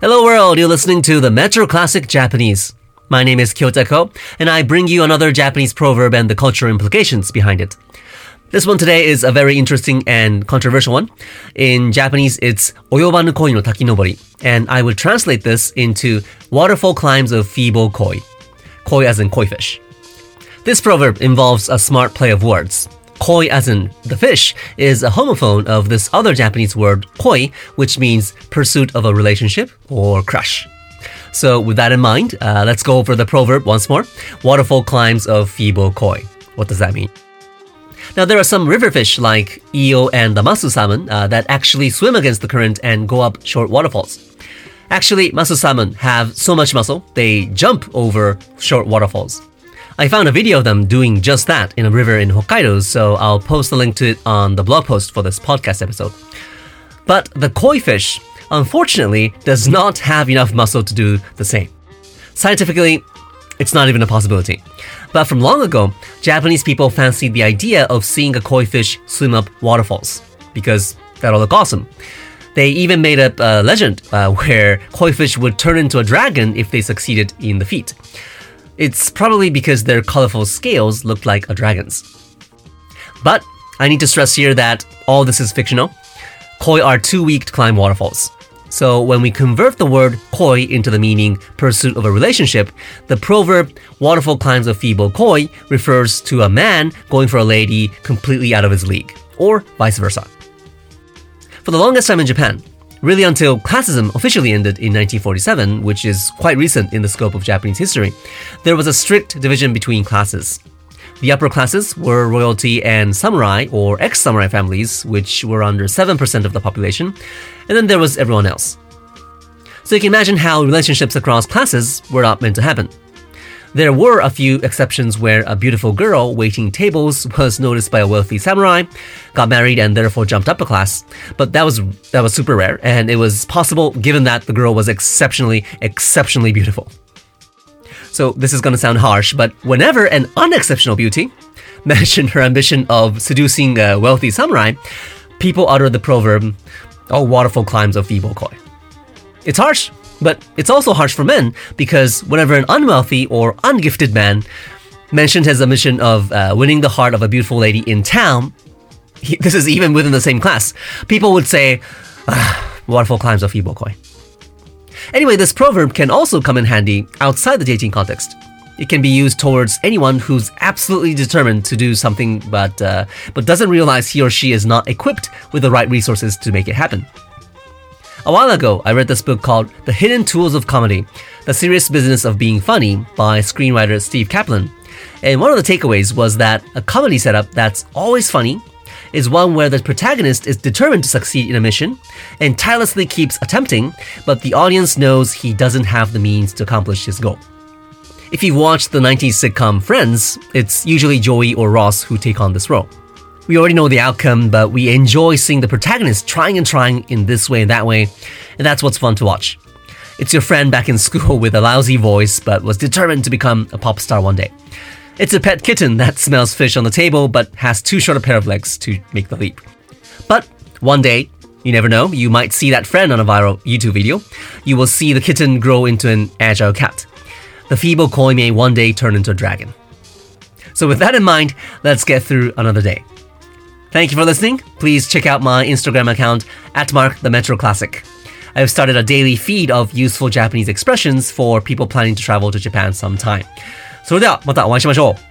Hello world, you're listening to the Metro Classic Japanese. My name is Kyota Ko, and I bring you another Japanese proverb and the cultural implications behind it. This one today is a very interesting and controversial one. In Japanese, it's Oyobanu koi no takinobori, and I would translate this into waterfall climbs of feeble koi. Koi as in koi fish. This proverb involves a smart play of words. Koi as in the fish is a homophone of this other Japanese word koi, which means pursuit of a relationship or crush. So with that in mind, uh, let's go over the proverb once more. Waterfall climbs of feeble koi. What does that mean? Now, there are some river fish like eel and the masu salmon uh, that actually swim against the current and go up short waterfalls. Actually, masu salmon have so much muscle, they jump over short waterfalls. I found a video of them doing just that in a river in Hokkaido, so I'll post a link to it on the blog post for this podcast episode. But the koi fish, unfortunately, does not have enough muscle to do the same. Scientifically, it's not even a possibility. But from long ago, Japanese people fancied the idea of seeing a koi fish swim up waterfalls because that'll look awesome. They even made up a legend uh, where koi fish would turn into a dragon if they succeeded in the feat. It's probably because their colorful scales looked like a dragon's. But I need to stress here that all this is fictional. Koi are too weak to climb waterfalls. So when we convert the word koi into the meaning pursuit of a relationship, the proverb waterfall climbs a feeble koi refers to a man going for a lady completely out of his league, or vice versa. For the longest time in Japan, really until classism officially ended in 1947, which is quite recent in the scope of Japanese history, there was a strict division between classes. The upper classes were royalty and samurai or ex samurai families, which were under 7% of the population, and then there was everyone else. So you can imagine how relationships across classes were not meant to happen. There were a few exceptions where a beautiful girl waiting tables was noticed by a wealthy samurai, got married, and therefore jumped up a class. But that was that was super rare, and it was possible given that the girl was exceptionally, exceptionally beautiful. So this is to sound harsh, but whenever an unexceptional beauty mentioned her ambition of seducing a wealthy samurai, people utter the proverb, "Oh, waterfall climbs of feeble koi." It's harsh, but it's also harsh for men because whenever an unwealthy or ungifted man mentioned his ambition of uh, winning the heart of a beautiful lady in town, he, this is even within the same class, people would say, ah, "Waterfall climbs of feeble koi." Anyway, this proverb can also come in handy outside the dating context. It can be used towards anyone who's absolutely determined to do something but uh, but doesn't realize he or she is not equipped with the right resources to make it happen. A while ago, I read this book called The Hidden Tools of Comedy The Serious Business of Being Funny by screenwriter Steve Kaplan. And one of the takeaways was that a comedy setup that's always funny is one where the protagonist is determined to succeed in a mission and tirelessly keeps attempting, but the audience knows he doesn't have the means to accomplish his goal. If you've watched the 90s sitcom Friends, it's usually Joey or Ross who take on this role. We already know the outcome, but we enjoy seeing the protagonist trying and trying in this way and that way, and that's what's fun to watch. It's your friend back in school with a lousy voice, but was determined to become a pop star one day. It's a pet kitten that smells fish on the table but has too short a pair of legs to make the leap. But one day, you never know, you might see that friend on a viral YouTube video. You will see the kitten grow into an agile cat. The feeble koi may one day turn into a dragon. So, with that in mind, let's get through another day. Thank you for listening. Please check out my Instagram account at Mark the Metro Classic. I have started a daily feed of useful Japanese expressions for people planning to travel to Japan sometime. それではまたお会いしましょう。